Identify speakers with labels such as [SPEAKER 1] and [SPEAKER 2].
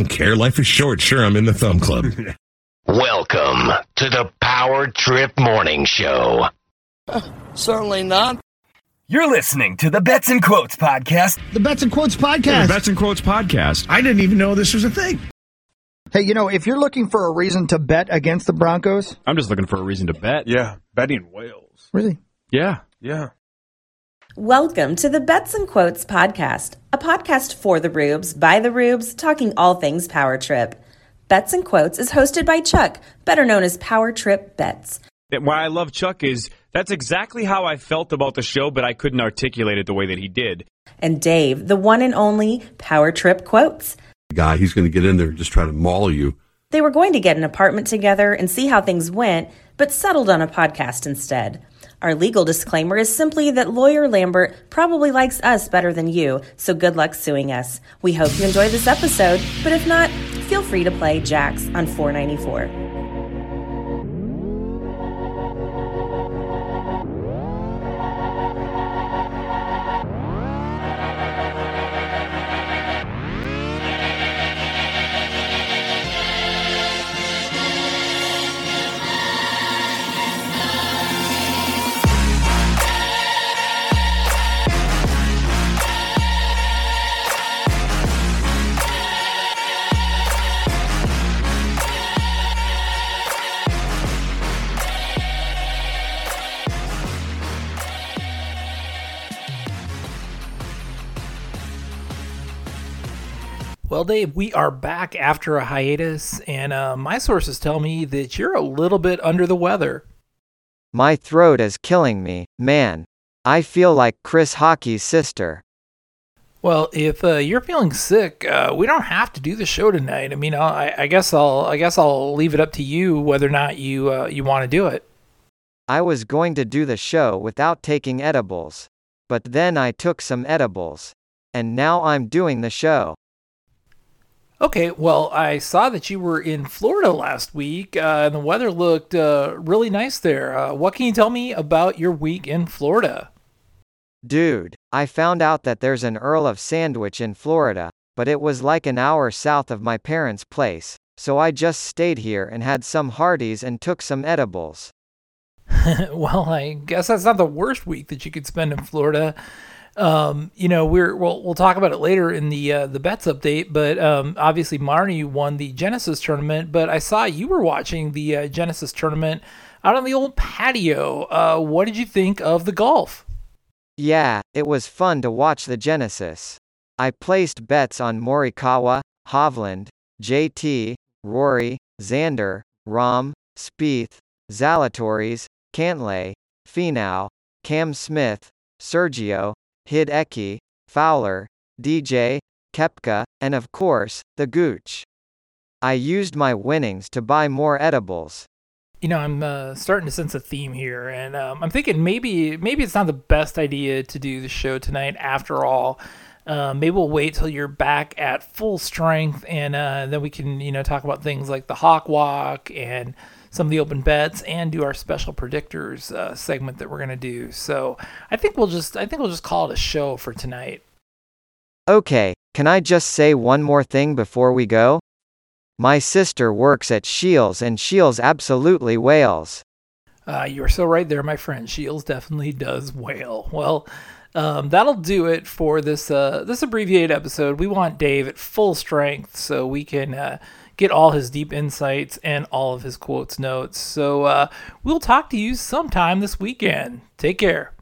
[SPEAKER 1] don't care. Life is short. Sure, I'm in the thumb club.
[SPEAKER 2] Welcome to the Power Trip Morning Show.
[SPEAKER 3] Uh, certainly not.
[SPEAKER 4] You're listening to the Bets and Quotes podcast.
[SPEAKER 5] The Bets and Quotes podcast.
[SPEAKER 6] The Bets and Quotes podcast. I didn't even know this was a thing.
[SPEAKER 5] Hey, you know, if you're looking for a reason to bet against the Broncos,
[SPEAKER 7] I'm just looking for a reason to bet.
[SPEAKER 6] Yeah, betting whales.
[SPEAKER 5] really?
[SPEAKER 7] Yeah.
[SPEAKER 6] Yeah.
[SPEAKER 8] Welcome to the Bets and Quotes podcast, a podcast for the Rubes, by the Rubes, talking all things Power Trip. Bets and Quotes is hosted by Chuck, better known as Power Trip Bets.
[SPEAKER 7] Why I love Chuck is that's exactly how I felt about the show, but I couldn't articulate it the way that he did.
[SPEAKER 8] And Dave, the one and only Power Trip Quotes.
[SPEAKER 9] guy, he's going to get in there and just try to maul you.
[SPEAKER 8] They were going to get an apartment together and see how things went, but settled on a podcast instead. Our legal disclaimer is simply that lawyer Lambert probably likes us better than you, so good luck suing us. We hope you enjoy this episode, but if not, feel free to play Jax on 494.
[SPEAKER 10] Well, Dave, we are back after a hiatus, and uh, my sources tell me that you're a little bit under the weather.
[SPEAKER 11] My throat is killing me, man. I feel like Chris Hockey's sister.
[SPEAKER 10] Well, if uh, you're feeling sick, uh, we don't have to do the show tonight. I mean, I, I guess I'll I guess I'll leave it up to you whether or not you uh, you want to do it.
[SPEAKER 11] I was going to do the show without taking edibles. But then I took some edibles. And now I'm doing the show.
[SPEAKER 10] Okay, well, I saw that you were in Florida last week, uh, and the weather looked uh, really nice there. Uh, what can you tell me about your week in Florida?
[SPEAKER 11] Dude, I found out that there's an Earl of Sandwich in Florida, but it was like an hour south of my parents' place, so I just stayed here and had some Hardee's and took some edibles.
[SPEAKER 10] well, I guess that's not the worst week that you could spend in Florida. Um, you know, we're we'll we'll talk about it later in the uh, the bets update, but um, obviously Marnie won the Genesis tournament. But I saw you were watching the uh, Genesis tournament out on the old patio. Uh, what did you think of the golf?
[SPEAKER 11] Yeah, it was fun to watch the Genesis. I placed bets on Morikawa, Hovland, JT, Rory, Xander, Rahm, Spieth, Zalatoris, Cantlay, Finau, Cam Smith, Sergio, Hideki, Fowler, DJ, Koepka, and of course, the Gooch. I used my winnings to buy more edibles.
[SPEAKER 10] You know, I'm uh, starting to sense a theme here, and um, I'm thinking maybe maybe it's not the best idea to do the show tonight. After all, uh, maybe we'll wait till you're back at full strength, and uh, then we can you know talk about things like the hawk walk and some of the open bets, and do our special predictors uh, segment that we're gonna do. So I think we'll just I think we'll just call it a show for tonight.
[SPEAKER 11] Okay, can I just say one more thing before we go? My sister works at Shields and Shields absolutely whales.
[SPEAKER 10] Uh, you're so right there, my friend. Shields definitely does whale. Well, um, that'll do it for this uh, this abbreviated episode. We want Dave at full strength so we can uh, get all his deep insights and all of his quotes notes. So uh, we'll talk to you sometime this weekend. Take care.